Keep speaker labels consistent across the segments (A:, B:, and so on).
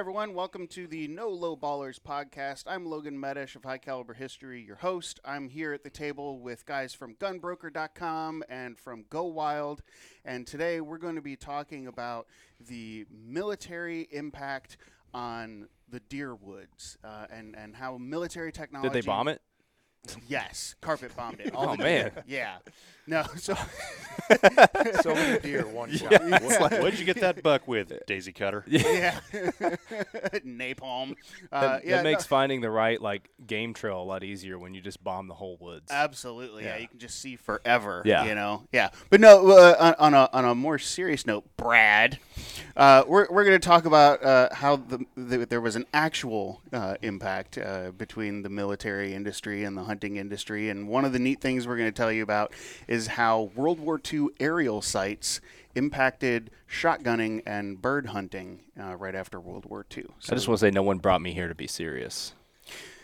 A: everyone. Welcome to the No Low Ballers podcast. I'm Logan Metesh of High Caliber History, your host. I'm here at the table with guys from gunbroker.com and from Go Wild. And today we're going to be talking about the military impact on the deer woods uh, and, and how military technology.
B: Did they bomb it?
A: Yes, carpet bombed it. All
B: Oh,
A: the
B: man.
A: deer. Yeah. No, so
C: so many deer, one shot.
B: Yeah.
C: What, what'd you get that buck with, Daisy Cutter?
A: yeah, napalm. Uh,
B: That,
A: yeah,
B: that
A: no-
B: makes finding the right like game trail a lot easier when you just bomb the whole woods.
A: Absolutely, yeah.
B: Yeah.
A: You can just see forever.
B: Yeah.
A: you know, yeah. But no, uh, on, on a on a more serious note, Brad, uh, we're we're going to talk about uh, how the, the there was an actual uh, impact uh, between the military industry and the hunting industry, and one of the neat things we're going to tell you about is how World War II aerial sights impacted shotgunning and bird hunting uh, right after World War II.
B: I just want to say no one brought me here to be serious.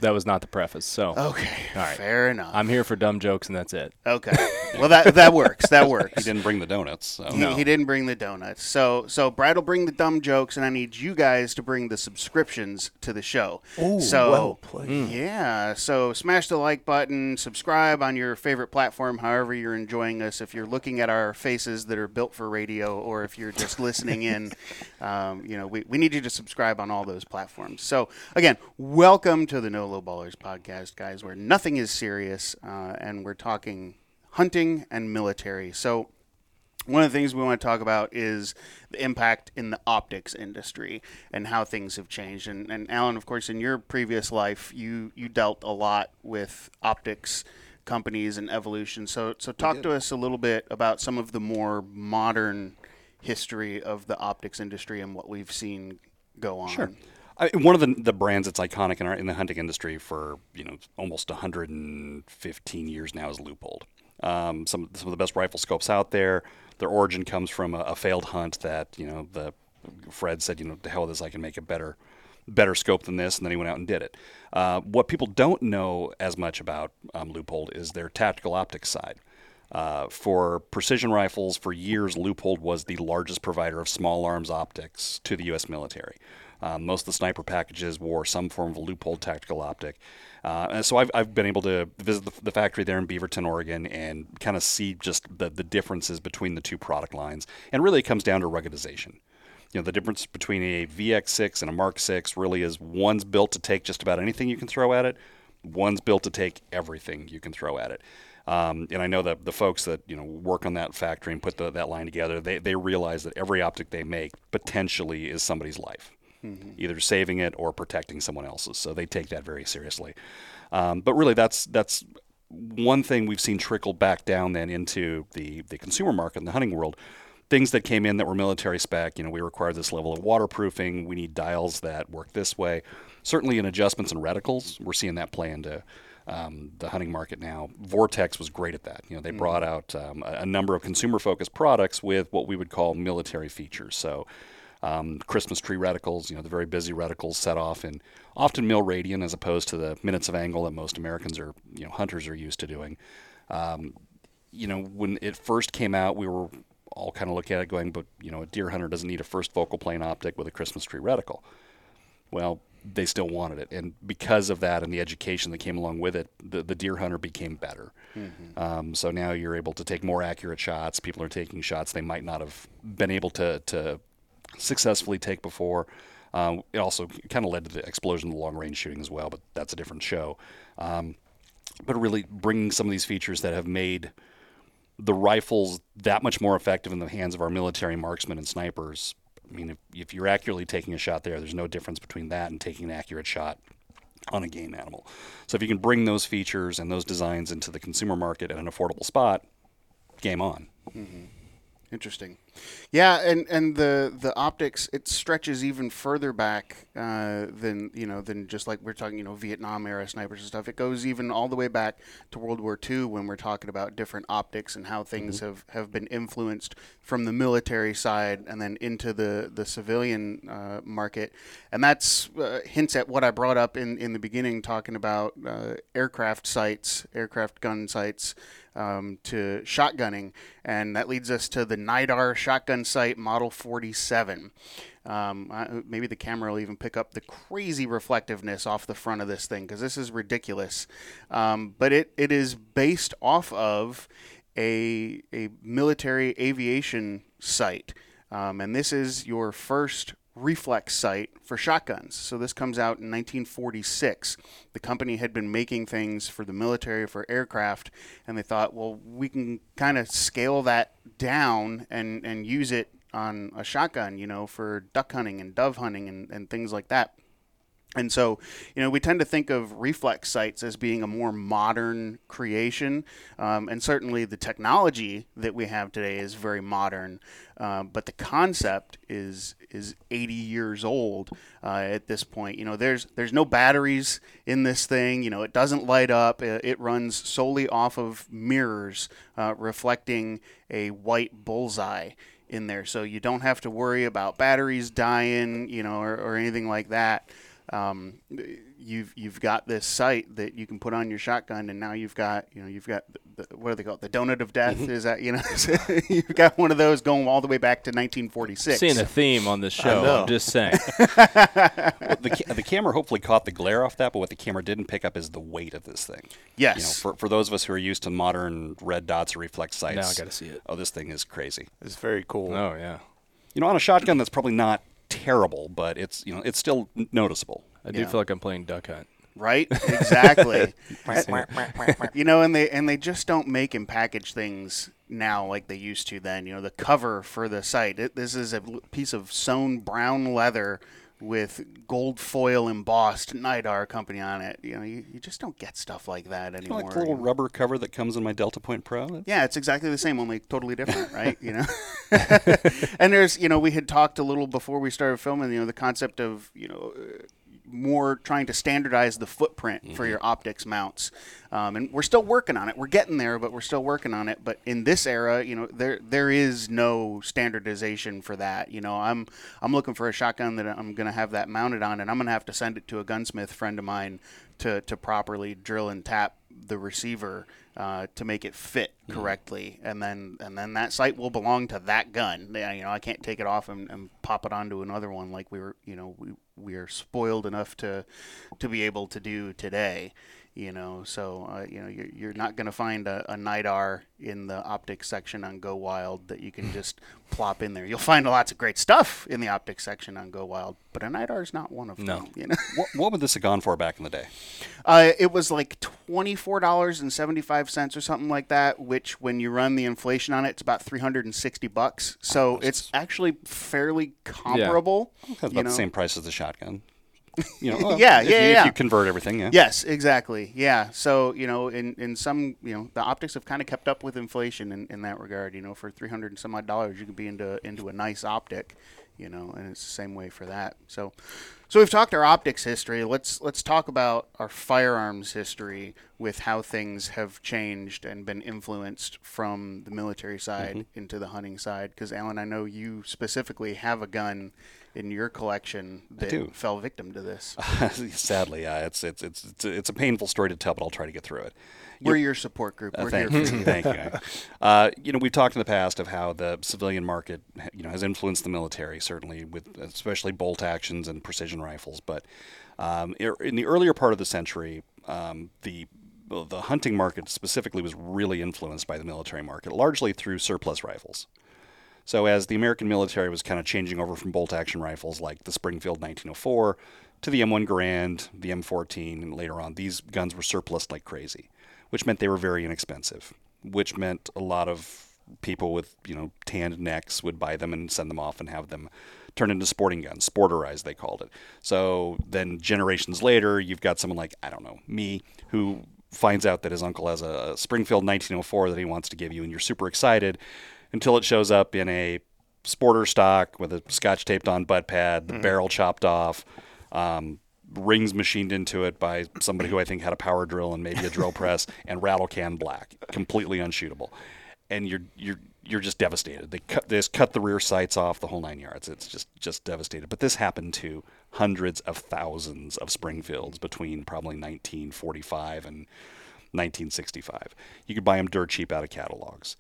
B: That was not the preface. So
A: okay,
B: All right.
A: fair enough.
B: I'm here for dumb jokes and that's it.
A: okay, well that that works. That works.
D: He didn't bring the donuts. So.
A: He, he didn't bring the donuts. So so Brad will bring the dumb jokes, and I need you guys to bring the subscriptions to the show.
C: Ooh,
A: so
C: well played.
A: yeah, so smash the like button, subscribe on your favorite platform, however you're enjoying us. If you're looking at our faces that are built for radio, or if you're just listening in, um, you know, we, we need you to subscribe on all those platforms. So again, welcome to the No Low Ballers podcast, guys, where nothing is serious, uh, and we're talking hunting and military. So one of the things we want to talk about is the impact in the optics industry and how things have changed. And, and Alan, of course, in your previous life, you, you dealt a lot with optics companies and evolution. So, so talk to us a little bit about some of the more modern history of the optics industry and what we've seen go on.
D: Sure. I, one of the, the brands that's iconic in, our, in the hunting industry for you know almost 115 years now is Leupold. Um, some some of the best rifle scopes out there. Their origin comes from a, a failed hunt that you know the Fred said you know the hell with this I can make a better better scope than this, and then he went out and did it. Uh, what people don't know as much about um, Leupold is their tactical optics side. Uh, for precision rifles, for years, Leupold was the largest provider of small arms optics to the U.S. military. Um, most of the sniper packages wore some form of a Leupold tactical optic. Uh, and so I've, I've been able to visit the, the factory there in Beaverton, Oregon, and kind of see just the, the differences between the two product lines. And really, it comes down to ruggedization. You know, the difference between a VX6 and a Mark 6 really is one's built to take just about anything you can throw at it, one's built to take everything you can throw at it. Um, and I know that the folks that you know work on that factory and put the, that line together, they, they realize that every optic they make potentially is somebody's life, either saving it or protecting someone else's. So they take that very seriously. Um, but really, that's that's one thing we've seen trickle back down then into the the consumer market in the hunting world. Things that came in that were military spec, you know, we require this level of waterproofing. We need dials that work this way. Certainly, in adjustments and reticles, we're seeing that play into um, the hunting market now. Vortex was great at that. You know, they brought out um, a, a number of consumer-focused products with what we would call military features. So, um, Christmas tree reticles, you know, the very busy reticles set off in often mill radian as opposed to the minutes of angle that most Americans are, you know, hunters are used to doing. Um, you know, when it first came out, we were all kind of looking at it going, but, you know, a deer hunter doesn't need a first focal plane optic with a Christmas tree reticle. Well, they still wanted it. And because of that and the education that came along with it, the, the deer hunter became better. Um, so now you're able to take more accurate shots. People are taking shots they might not have been able to, to successfully take before. Um, it also kind of led to the explosion of the long range shooting as well, but that's a different show. Um, but really bringing some of these features that have made the rifles that much more effective in the hands of our military marksmen and snipers. I mean, if, if you're accurately taking a shot there, there's no difference between that and taking an accurate shot on a game animal. So if you can bring those features and those designs into the consumer market at an affordable spot, game on.
A: Interesting. Yeah, and, and the the optics it stretches even further back uh, than you know than just like we're talking you know Vietnam era snipers and stuff. It goes even all the way back to World War II when we're talking about different optics and how things have, have been influenced from the military side and then into the the civilian uh, market, and that's uh, hints at what I brought up in in the beginning talking about uh, aircraft sights, aircraft gun sights um, to shotgunning, and that leads us to the Nydar shotgun sight Model 47. Um, I, maybe the camera will even pick up the crazy reflectiveness off the front of this thing because this is ridiculous. Um, but it, it is based off of a, a military aviation sight. Um, and this is your first reflex sight for shotguns. So this comes out in 1946. The company had been making things for the military for aircraft, and they thought, well, we can kind of scale that down and, and use it on a shotgun, you know, for duck hunting and dove hunting and, and things like that. And so, you know, we tend to think of reflex sights as being a more modern creation, um, and certainly the technology that we have today is very modern. Uh, but the concept is is 80 years old uh, at this point. You know, there's there's no batteries in this thing. You know, it doesn't light up. It, it runs solely off of mirrors uh, reflecting a white bullseye in there, so you don't have to worry about batteries dying, you know, or, or anything like that um, you've you've got this sight that you can put on your shotgun, and now you've got you know you've got the, what do they call it? The donut of death
B: Mm-hmm.
A: is that you know you've got one of those going all the way back to 1946.
B: Seeing a theme on this show. I'm just saying.
D: Well, the, ca- the camera hopefully caught the glare off that, but what the camera didn't pick up is the weight of this thing. You know,
A: Yes.
D: for, for those of us who are used to modern red dots or reflex sights,
B: Now I gotta see it.
D: Oh, this thing is crazy.
C: It's very cool.
B: oh yeah.
D: You know, on a shotgun, that's probably not terrible, but it's you know it's still noticeable.
B: I do
A: Yeah.
B: feel like I'm playing duck hunt.
A: right? Exactly. you know, and they and they just don't make and package things now like they used to then. You know, the cover for the sight. It, this is a l- piece of sewn brown leather with gold foil embossed Nydar company on it. You know, you, you just don't get stuff like that anymore.
D: like the little rubber cover that comes in my Delta Point Pro.
A: Yeah, it's exactly the same, only totally different, right? You know, and there's, you know, we had talked a little before we started filming, you know, the concept of, you know, uh, more trying to standardize the footprint for your optics mounts, um, and we're still working on it. We're getting there, but we're still working on it. But in this era, you know, there there is no standardization for that. You know, I'm I'm looking for a shotgun that I'm going to have that mounted on, and I'm going to have to send it to a gunsmith friend of mine to to properly drill and tap the receiver uh, to make it fit correctly, and then and then that sight will belong to that gun. You know, I can't take it off and, and pop it onto another one like we were. You know, we we are spoiled enough to to be able to do today. You know, so uh, you know you're, you're not going to find a, a Nydar in the optics section on Go Wild that you can just plop in there. You'll find lots of great stuff in the optics section on Go Wild, but a Nydar is not one of
B: No.
A: them. You know.
D: What, what would this have gone for back in the day?
A: Uh, it was like twenty four dollars and seventy five cents or something like that. Which, when you run the inflation on it, it's about three hundred and sixty bucks. So it's actually fairly comparable. You
D: about
A: know?
D: the same price as the shotgun. You know, well,
A: Yeah,
D: if
A: yeah,
D: you,
A: yeah.
D: If you convert everything, yeah.
A: Yes, exactly. Yeah. So you know, in, in some you know, the optics have kind of kept up with inflation in, in that regard. You know, for three hundred and some odd dollars, you can be into into a nice optic. You know, and it's the same way for that. So, so we've talked our optics history. Let's let's talk about our firearms history with how things have changed and been influenced from the military side mm-hmm. into the hunting side. Because Alan, I know you specifically have a gun in your collection that fell victim to this.
D: Sadly, yeah, it's, it's it's it's a, it's a painful story to tell, but I'll try to get through it.
A: We're your support group.
D: Uh,
A: We're
D: thank
A: here
D: you,
A: for you.
D: thank you. Uh, you know, we've talked in the past of how the civilian market, you know, has influenced the military, certainly with especially bolt actions and precision rifles. But um, in the earlier part of the century, um, the the hunting market specifically was really influenced by the military market, largely through surplus rifles. So as the American military was kind of changing over from bolt action rifles like the Springfield 1904 to the M1 Garand, the M14, and later on, these guns were surplus like crazy, which meant they were very inexpensive, which meant a lot of people with, you know, tanned necks would buy them and send them off and have them turned into sporting guns, sporterized they called it. So then generations later, you've got someone like, I don't know, me, who finds out that his uncle has a Springfield 1904 that he wants to give you, and you're super excited until it shows up in a sporter stock with a scotch taped on butt pad, the barrel chopped off, um, rings machined into it by somebody who I think had a power drill and maybe a drill press, and rattle can black, completely unshootable. And you're you're you're just devastated. They cut they just cut the rear sights off the whole nine yards. It's just just devastated. But this happened to hundreds of thousands of Springfields between probably 1945 and 1965. You could buy them dirt cheap out of catalogs.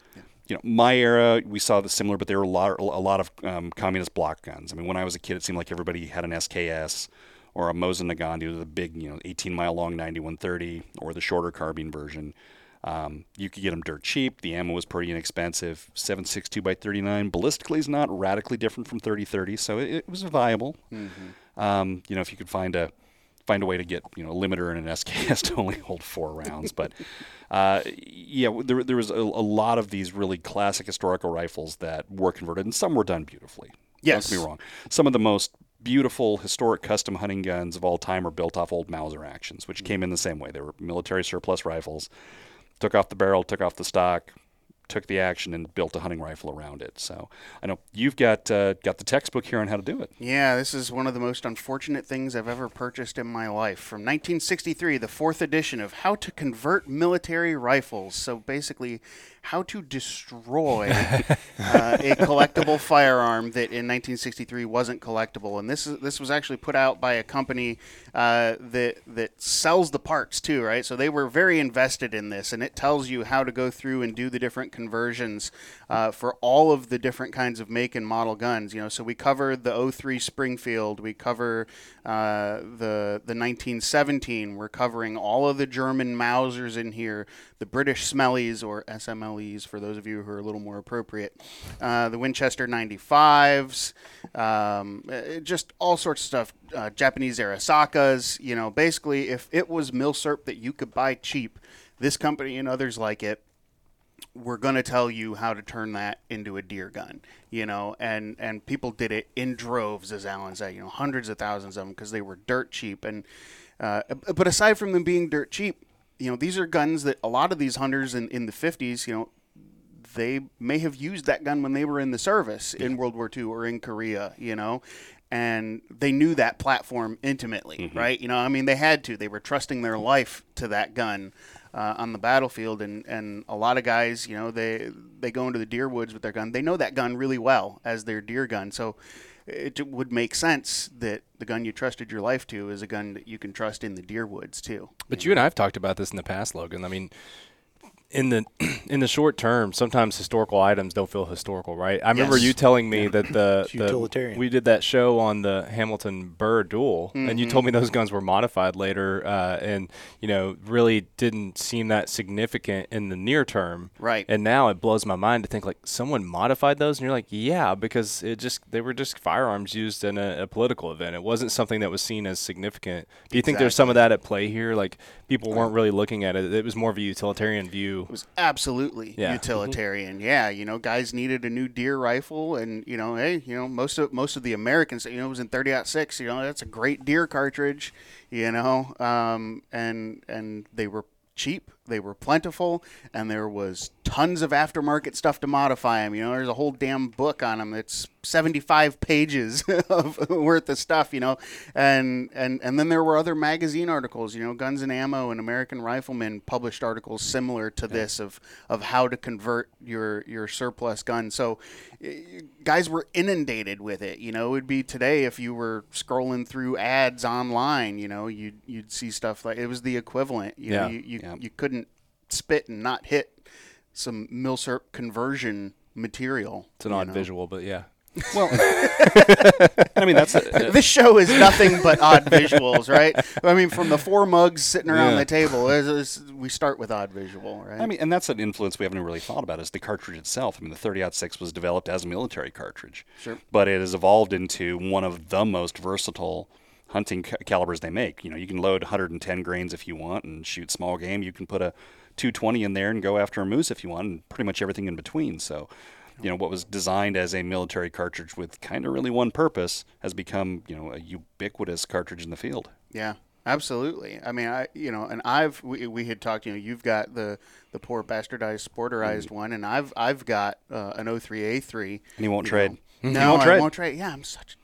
D: You know, my era, we saw the similar, but there were a lot, a lot of um, communist block guns. I mean, when I was a kid, it seemed like everybody had an SKS or a Mosin Nagant, the big, you know, 18 mile long 9130, or the shorter carbine version. Um, you could get them dirt cheap. The ammo was pretty inexpensive. 7.62 by 39 ballistically is not radically different from 30-30, so it, it was viable. Um, you know, if you could find a find a way to get you know a limiter and an SKS to only hold four rounds, but uh, yeah, there, there was a, a lot of these really classic historical rifles that were converted, and some were done beautifully.
A: Yes.
D: Don't get me wrong. Some of the most beautiful historic custom hunting guns of all time are built off old Mauser actions, which came in the same way. They were military surplus rifles. Took off the barrel, took off the stock, took the action, and built a hunting rifle around it. So I know you've got uh, got the textbook here on how to do it.
A: Yeah, this is one of the most unfortunate things I've ever purchased in my life. From 1963, the fourth edition of How to Convert Military Rifles. So basically, how to destroy uh, a collectible firearm that in 1963 wasn't collectible. And this is this was actually put out by a company uh, that that sells the parts too, right? So they were very invested in this, and it tells you how to go through and do the different conversions uh, for all of the different kinds of make and model guns. You know, so we cover the 03 Springfield, we cover uh, the the 1917. We're covering all of the German Mausers in here, the British Smellies or SMLEs for those of you who are a little more appropriate, uh, the Winchester 95s, um, uh, just all sorts of stuff. Uh, Japanese Arisakas. You know, basically, if it was milsurp that you could buy cheap, this company and others like it we're going to tell you how to turn that into a deer gun, you know, and and people did it in droves, as Alan said, you know, hundreds of thousands of them because they were dirt cheap. And uh, but aside from them being dirt cheap, you know, these are guns that a lot of these hunters in in the fifties, you know, they may have used that gun when they were in the service in World War II or in Korea, you know, and they knew that platform intimately, right? You know, I mean, they had to. They were trusting their life to that gun uh, on the battlefield, and, and a lot of guys, you know, they they go into the deer woods with their gun. They know that gun really well as their deer gun, so it would make sense that the gun you trusted your life to is a gun that you can trust in the deer woods too.
B: But you and I have talked about this in the past, Logan. I mean, in the in the short term, sometimes historical items don't feel historical, right? I remember you telling me that the, the
E: utilitarian.
B: we did that show on the Hamilton Burr duel, and you told me those guns were modified later, uh, and you know really didn't seem that significant in the near term,
A: Right.
B: And now it blows my mind to think like someone modified those, and you're like, yeah, because it just they were just firearms used in a, a political event. It wasn't something that was seen as significant. Do you think there's some of that at play here? Like people weren't really looking at it; it was more of a utilitarian view.
A: It was absolutely
B: Yeah.
A: utilitarian. Yeah, you know, guys needed a new deer rifle, and you know, hey, you know, most of most of the Americans, you know, it was in 30 six. You know, that's a great deer cartridge. You know, um, and and they were cheap, they were plentiful, and there was tons of aftermarket stuff to modify them. You know, there's a whole damn book on them that's 75 pages of worth of stuff. You know, and and and then there were other magazine articles. You know, Guns and Ammo and American Rifleman published articles similar to this of of how to convert your your surplus gun. So guys were inundated with it. You know, it would be today if you were scrolling through ads online. You know, you'd you'd see stuff like it was the equivalent. You know,
B: Yeah.
A: you you,
D: Yeah.
A: you couldn't spit and not hit some milsurp conversion material.
B: It's an odd
A: know.
B: visual, but yeah.
D: Well, I mean that's a,
A: this show is nothing but odd visuals, right? I mean, from the four mugs sitting around
B: Yeah.
A: the table, it's- it's- we start with odd visual, right?
D: I mean, and that's an influence we haven't really thought about is the cartridge itself. I mean, the 30-06 was developed as a military cartridge,
A: Sure.
D: but it has evolved into one of the most versatile hunting ca- calibers they make. You know, you can load 110 grains if you want and shoot small game. You can put a 220 in there and go after a moose if you want, and pretty much everything in between. So, you know, what was designed as a military cartridge with kind of really one purpose has become, you know, a ubiquitous cartridge in the field.
A: Yeah, absolutely. I mean, I you know, and I've we, we had talked. You know, you've got the the poor bastardized sporterized one, and I've I've got uh, an 03A3.
D: And he won't trade.
A: know. No,
D: won't
A: I
D: trade?
A: won't trade. Yeah, I'm such.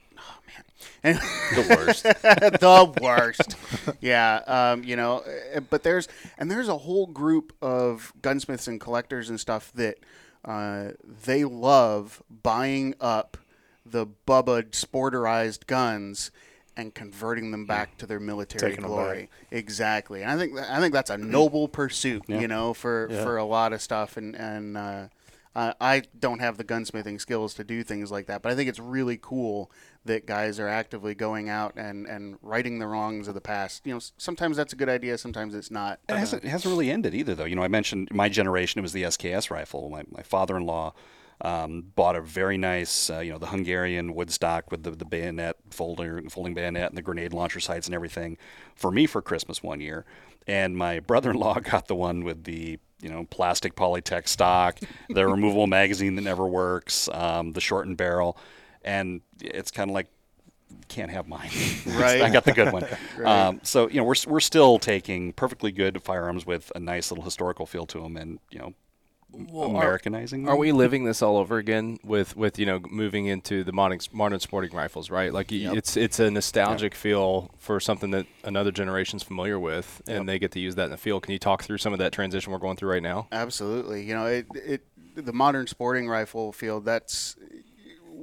B: The worst.
A: the worst. yeah, um, you know, uh, but there's and there's a whole group of gunsmiths and collectors and stuff that uh, they love buying up the Bubba sporterized guns and converting them back to their military
E: Taking
A: glory. Exactly. And I think I think that's a noble pursuit, you know, for
E: Yeah.
A: for a lot of stuff and and uh, I I don't have the gunsmithing skills to do things like that, but I think it's really cool that guys are actively going out and, and righting the wrongs of the past. You know, sometimes that's a good idea, sometimes it's not.
D: It hasn't, it hasn't really ended either, though. You know, I mentioned my generation, it was the SKS rifle. My, my father in law um, bought a very nice, uh, you know, the Hungarian woodstock with the, the bayonet, folder, folding bayonet, and the grenade launcher sights and everything for me for Christmas one year. And my brother in law got the one with the, you know, plastic Polytech stock, the removable magazine that never works, um, the shortened barrel. And it's kind of like, can't have mine.
A: Right.
D: I got the good one.
A: Right.
D: um, so you know, we're we're still taking perfectly good firearms with a nice little historical feel to them, and you know, Americanizing.
B: Are
D: them.
B: we living this all over again with, with you know moving into the modern modern sporting rifles, right? Like y it's it's a nostalgic feel for something that another generation's familiar with, and they get to use that in the field. Can you talk through some of that transition we're going through right now?
A: Absolutely. You know, it, it the modern sporting rifle field. That's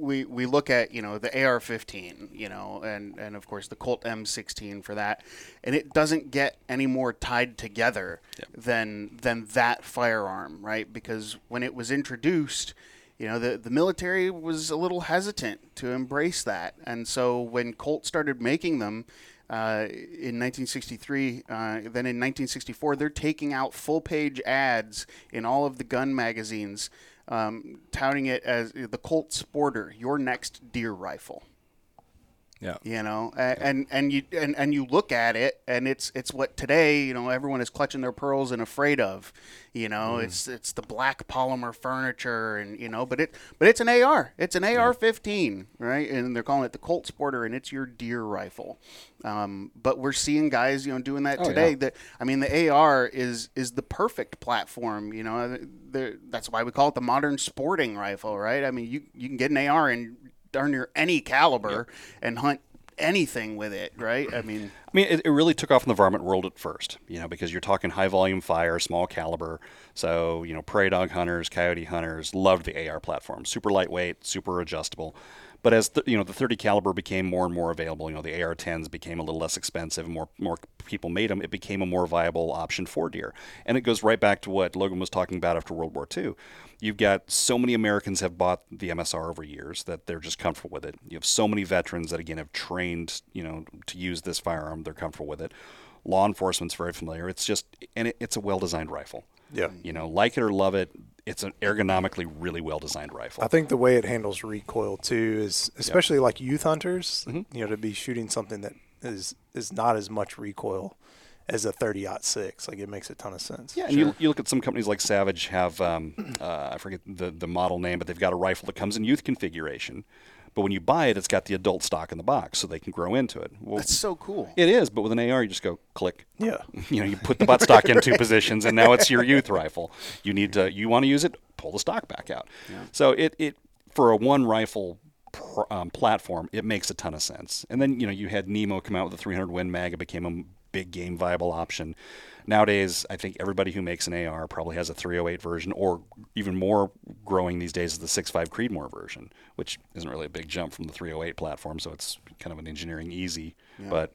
A: we we look at you know the AR-15, you know, and and of course the Colt M16 for that, and it doesn't get any more tied together than than that firearm, right? Because when it was introduced. You know, the, the military was a little hesitant to embrace that. And so when Colt started making them, uh, in 1963. Uh, then in 1964, they're taking out full page ads in all of the gun magazines, um, touting it as the Colt Sporter, your next deer rifle.
B: Yeah.
A: You know, A- and and you and, and you look at it, and it's it's what today you know everyone is clutching their pearls and afraid of. You know, it's it's the black polymer furniture, and you know, but it but it's an AR, it's an AR-15, right? And they're calling it the Colt Sporter, and it's your deer rifle. Um, but we're seeing guys, you know, doing that
D: Oh,
A: today.
D: yeah.
A: That I mean, the AR is is the perfect platform. You know, that's why we call it the modern sporting rifle, right? I mean, you you can get an AR and darn near any caliber and hunt anything with it, right? I mean,
D: I mean, it, it really took off in the varmint world at first, you know, because you're talking high volume fire, small caliber. So, you know, prairie dog hunters, coyote hunters loved the AR platform. Super lightweight, super adjustable. But as the, you know, the 30 caliber became more and more available, you know, the AR-10s became a little less expensive, and more more people made them. It became a more viable option for deer, and it goes right back to what Logan was talking about after World War II. You've got so many Americans have bought the MSR over years that they're just comfortable with it. You have so many veterans that again have trained, you know, to use this firearm. They're comfortable with it. Law enforcement's very familiar. It's just and it, it's a well-designed rifle.
E: Yeah.
D: You know, like it or love it, it's an ergonomically really well-designed rifle.
E: I think the way it handles recoil too is especially like youth hunters, you know, to be shooting something that is is not as much recoil as a 30 six. Like it makes a ton of sense.
D: Yeah, and you, you look at some companies like Savage have um, uh, I forget the the model name, but they've got a rifle that comes in youth configuration. But when you buy it, it's got the adult stock in the box, so they can grow into it. Well,
A: that's so cool.
D: it is, but with an AR, you just go click.
E: Yeah.
D: You know, you put the butt stock in two positions, and now it's your youth rifle. You need to, you want to use it, pull the stock back out. So it, it for a one rifle pr- um, platform, it makes a ton of sense. And then you know, you had Nemo come out with a 300 Win mag. It became a big game viable option. Nowadays, I think everybody who makes an AR probably has a 308 version, or even more growing these days is the 6.5 Creedmoor version, which isn't really a big jump from the 308 platform. So it's kind of an engineering easy, but.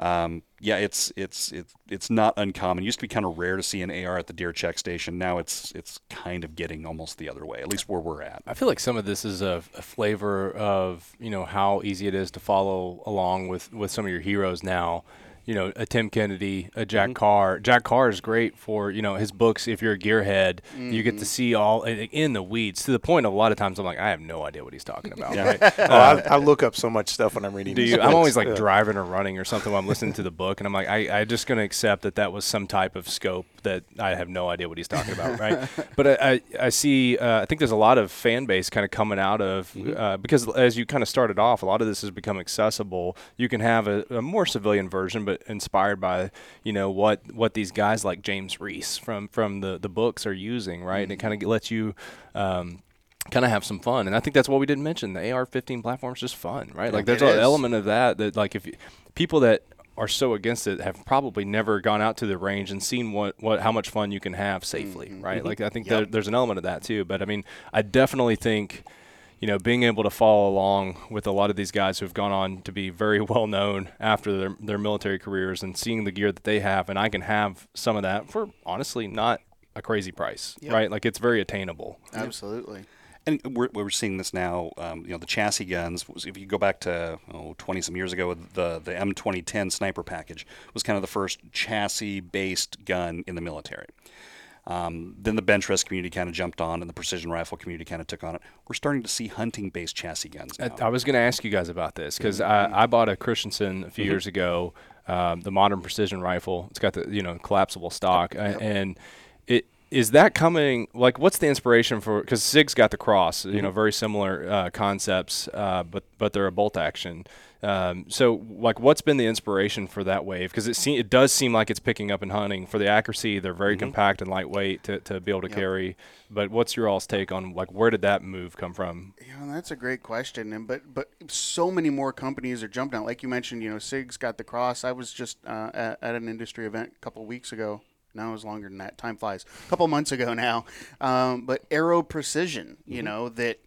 D: Um, yeah, it's it's it's it's not uncommon. It used to be kind of rare to see an AR at the deer check station. Now it's it's kind of getting almost the other way, at least where we're at.
B: I feel like some of this is a, a flavor of you know how easy it is to follow along with with some of your heroes now. You know, a Tim Kennedy, a Jack mm-hmm. Carr. Jack Carr is great for you know his books. If you're a gearhead, you get to mm-hmm. see all in the weeds. To the point, a lot of times I'm like, I have no idea what he's talking about. right?
E: Oh, I, uh, I look up so much stuff when I'm reading.
B: Do you? I'm always like
E: Yeah.
B: driving or running or something while I'm listening to the book, and I'm like, I, I just going to accept that that was some type of scope that I have no idea what he's talking about, right? but I, I, I see. Uh, I think there's a lot of fan base kind of coming out of uh, because as you kind of started off, a lot of this has become accessible. You can have a, a more civilian version, but inspired by you know what what these guys like James Reece from from the the books are using, right? And it kind of lets you. Um, kind of have some fun. And I think that's what we didn't mention. The AR-15 platform is just fun, right? Like there's an element of that that like if you, people that are so against it have probably never gone out to the range and seen what, what how much fun you can have safely, mm-hmm. right? Like I think mm-hmm. there, there's an element of that too. But I mean, I definitely think you know, being able to follow along with a lot of these guys who have gone on to be very well known after their, their military careers and seeing the gear that they have, and I can have some of that for honestly not a crazy price, right? Like it's very attainable.
A: Absolutely.
D: And we're, we're seeing this now. Um, you know, the chassis guns. If you go back to oh, 20 some years ago, the the M2010 sniper package was kind of the first chassis-based gun in the military. Um, then the bench rest community kind of jumped on, and the precision rifle community kind of took on it. We're starting to see hunting-based chassis guns now.
B: I, I was going to ask you guys about this because I, I bought a Christensen a few years ago, um, the modern precision rifle. It's got the you know collapsible stock, uh, and it is that coming like what's the inspiration for because Sig's got the cross, you know, very similar uh, concepts, uh, but but they're a bolt action. Um, so like what's been the inspiration for that wave? Because it se- it does seem like it's picking up in hunting for the accuracy. They're very compact and lightweight to, to be able to carry. But what's your all's take on like where did that move come from?
A: Yeah, that's a great question, and but but so many more companies are jumping out. Like you mentioned, you know, Sig's got the cross. I was just uh, at, at an industry event a couple weeks ago. No, it was longer than that. Time flies. A couple months ago now. Um, but Aero Precision, you know, that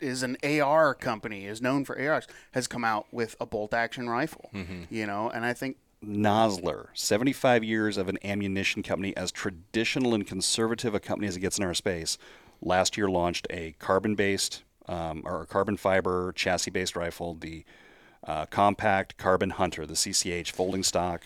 A: is an AR company, is known for ARs, has come out with a bolt action rifle. You know, and I think
D: Nosler, 75 years of an ammunition company, as traditional and conservative a company as it gets in our space, last year launched a carbon based um, or a carbon fiber chassis based rifle, the uh, compact carbon hunter, the CCH folding stock.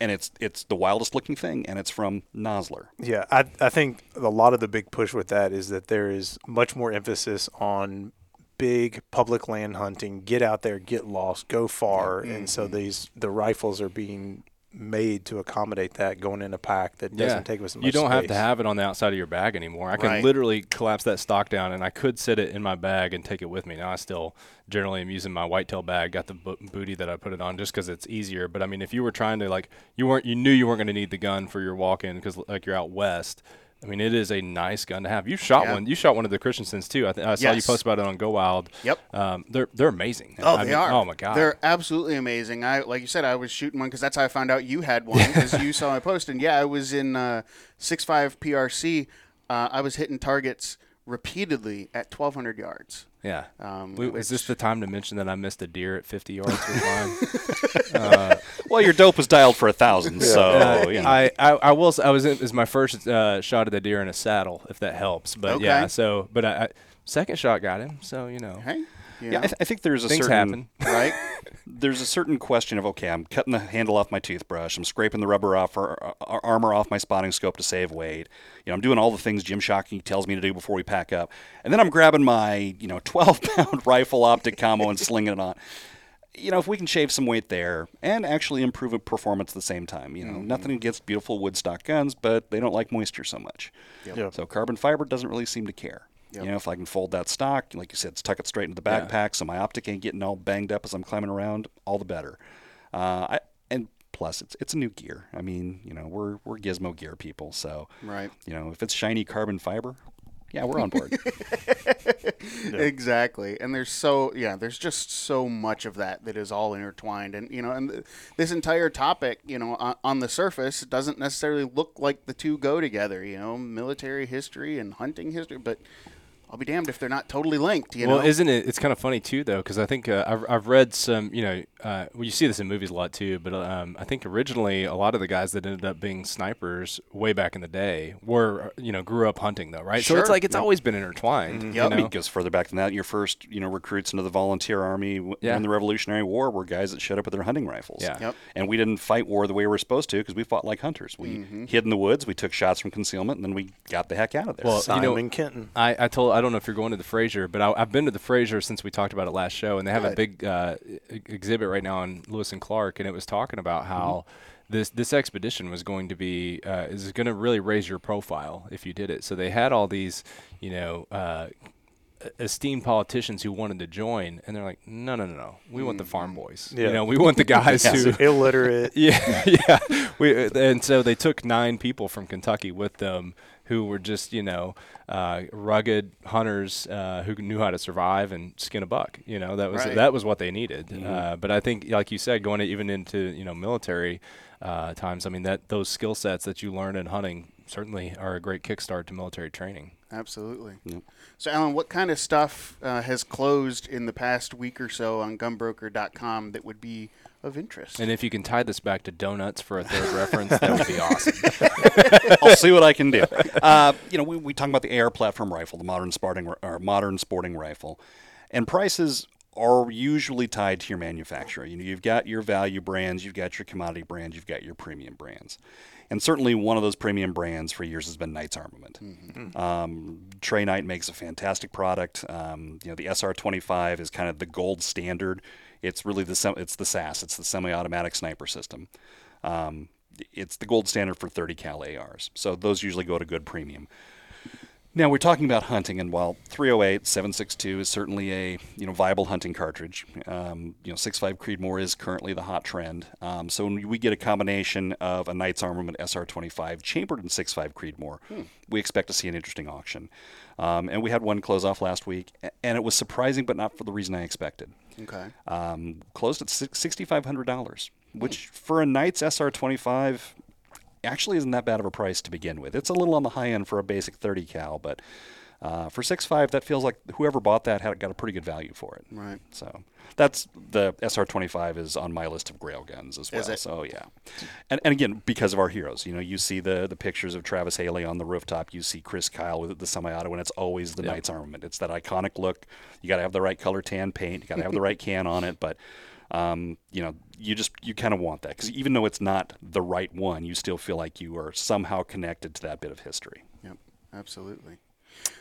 D: And it's it's the wildest looking thing, and it's from Nosler.
E: Yeah, I I think a lot of the big push with that is that there is much more emphasis on big public land hunting. Get out there, get lost, go far, and so mm-hmm. these the rifles are being made to accommodate that going in a pack that doesn't take up as much.
B: You don't have to have it on the outside of your bag anymore. I can
A: Right.
B: literally collapse that stock down, and I could sit it in my bag and take it with me. Now I still generally am using my whitetail bag. Got the bo- booty that I put it on just because it's easier. But I mean, if you were trying to like, you weren't, you knew you weren't going to need the gun for your walk-in because like you're out west. I mean, it is a nice gun to have. You shot
A: Yeah.
B: one. You shot one of the Christensens too. I, th- I saw you post about it on Go Wild.
A: Yep.
B: Um, they're they're amazing.
A: Oh,
B: I
A: they
B: mean,
A: are.
B: Oh my god.
A: they're absolutely amazing. I like you said, I was shooting one because that's how I found out you had one because you saw my post. And yeah, I was in uh, six five PRC. Uh, I was hitting targets repeatedly at twelve hundred yards.
B: yeah.
A: Um,
B: We- is this the time to mention that I missed a deer at 50 yards with mine?
D: Well, your dope was dialed for a thousand, so
B: Uh,
D: you know.
B: I, I I will. s- I was in, it was my first uh, shot of the deer in a saddle, if that helps. But yeah, so but I, I second shot got him. So you know
A: Hey, you
D: yeah, I, th- I think there's a
B: things
D: certain
B: happen.
A: right?
D: there's a certain question of okay, I'm cutting the handle off my toothbrush, I'm scraping the rubber off or uh, armor off my spotting scope to save weight. You know, I'm doing all the things Jim Shockey tells me to do before we pack up, and then I'm grabbing my you know 12 pound rifle optic combo and slinging it on. You know, if we can shave some weight there and actually improve a performance at the same time, you know, nothing against beautiful woodstock guns, but they don't like moisture so much.
E: Yep.
D: So carbon fiber doesn't really seem to care. You know, if I can fold that stock, like you said, tuck it straight into the
B: Yeah.
D: backpack, so my optic ain't getting all banged up as I'm climbing around, all the better. Uh, I, and plus, it's it's a new gear. I mean, you know, we're we're gizmo gear people, so
A: Right.
D: You know, if it's shiny carbon fiber, yeah, we're on board.
A: Exactly. And there's so yeah, there's just so much of that that is all intertwined and you know and th- this entire topic, you know, on, on the surface doesn't necessarily look like the two go together, you know, military history and hunting history, but I'll be damned if they're not totally linked, you
B: well,
A: know.
B: isn't it? It's kind of funny too, though, because I think uh, I've I've read some. You know, uh, well, you see this in movies a lot too. But um, I think originally a lot of the guys that ended up being snipers way back in the day were you know grew up hunting though, right? Sure. So it's like it's always been intertwined. you
A: Yep.
D: I mean, it goes further back than that. Your first, you know, recruits into the volunteer army w-
B: Yeah.
D: in the Revolutionary War were guys that showed up with their hunting rifles.
B: Yeah.
A: Yep.
D: And we didn't fight war the way we were supposed to because we fought like hunters. We
A: Mm-hmm.
D: hid in the woods, we took shots from concealment, and then we got the heck out of there.
B: Well,
E: Simon
B: you know,
E: Kenton.
B: I, I told I don't know if you're going to the Frazier, but I, I've been to the Frazier since we talked about it last show, and they have a big uh, e- exhibit right now on Lewis and Clark, and it was talking about how
A: Mm-hmm.
B: this this expedition was going to be uh, is going to really raise your profile if you did it. So they had all these, you know. Uh, esteemed politicians who wanted to join and they're like no no no no we want the farm boys
E: Yeah.
B: you know we want the guys who
E: illiterate.
B: yeah, yeah. We, and so they took nine people from Kentucky with them who were just you know uh, rugged hunters uh, who knew how to survive and skin a buck. You know that was
A: Right.
B: that was what they needed. Uh, but I think, like you said, going even into you know military uh, times, I mean that those skill sets that you learn in hunting certainly are a great kickstart to military training.
A: Absolutely.
D: Yep.
A: So, Alan, what kind of stuff uh, has closed in the past week or so on gunbroker.com that would be of interest?
B: And if you can tie this back to donuts for a third reference, that would be awesome.
D: I'll see what I can do. Uh, you know, we, we talk about the AR platform rifle, the modern sporting or modern sporting rifle, and prices are usually tied to your manufacturer. You know, you've got your value brands, you've got your commodity brands, you've got your premium brands, and certainly one of those premium brands for years has been Knights Armament. Um, Trey Knight makes a fantastic product. Um, you know, the SR25 is kind of the gold standard. It's really the it's the SAS, it's the semi-automatic sniper system. Um, it's the gold standard for 30 cal ARs. So those usually go at a good premium. Now we're talking about hunting, and while 308 762 is certainly a you know viable hunting cartridge, um, you know 6.5 Creedmoor is currently the hot trend. Um, so when we get a combination of a Knight's Armament SR25 chambered in 6.5 Creedmoor, we expect to see an interesting auction. Um, and we had one close off last week, and it was surprising, but not for the reason I expected.
A: okay.
D: Um, closed at six- $6,500, which for a Knight's SR25 actually isn't that bad of a price to begin with. It's a little on the high end for a basic 30 cal, but uh, for 6.5, that feels like whoever bought that had got a pretty good value for it.
A: Right.
D: So that's the SR25 is on my list of Grail guns as well. So yeah, and, and again because of our heroes, you know, you see the the pictures of Travis Haley on the rooftop. You see Chris Kyle with the semi-auto, and it's always the Knights armament. It's that iconic look. You got to have the right color tan paint. You got to have the right can on it, but. Um, you know, you just you kind of want that because even though it's not the right one, you still feel like you are somehow connected to that bit of history.
A: Yep. Absolutely.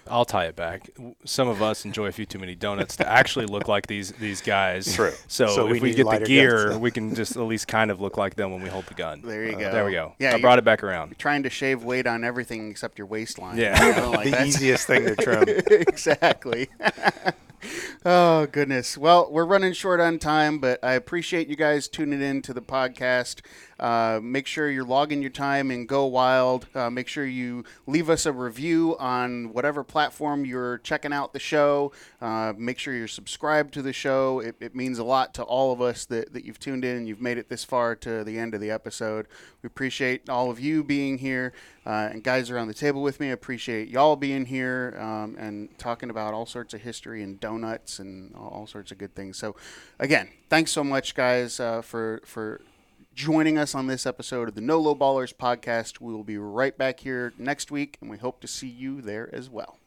B: I'll tie it back. Some of us enjoy a few too many donuts to actually look like these these guys.
D: True.
B: So,
E: So
B: if
E: we
B: we, get the gear, we can just at least kind of look like them when we hold the gun.
A: There you
B: Uh,
A: go.
B: There we go.
A: Yeah,
B: I brought it back around.
A: Trying to shave weight on everything except your waistline.
B: Yeah.
A: You know, like
E: the
A: that's-
E: easiest thing to trim.
A: exactly. Oh goodness. Well, we're running short on time, but I appreciate you guys tuning in to the podcast. Uh, make sure you're logging your time and go wild. Uh, make sure you leave us a review on whatever platform you're checking out the show. Uh, make sure you're subscribed to the show. It, it means a lot to all of us that, that you've tuned in and you've made it this far to the end of the episode. We appreciate all of you being here. Uh, and guys around the table with me, I appreciate y'all being here um, and talking about all sorts of history and donuts and all, all sorts of good things. So, again, thanks so much, guys, uh, for for joining us on this episode of the No Low Ballers podcast. We will be right back here next week, and we hope to see you there as well.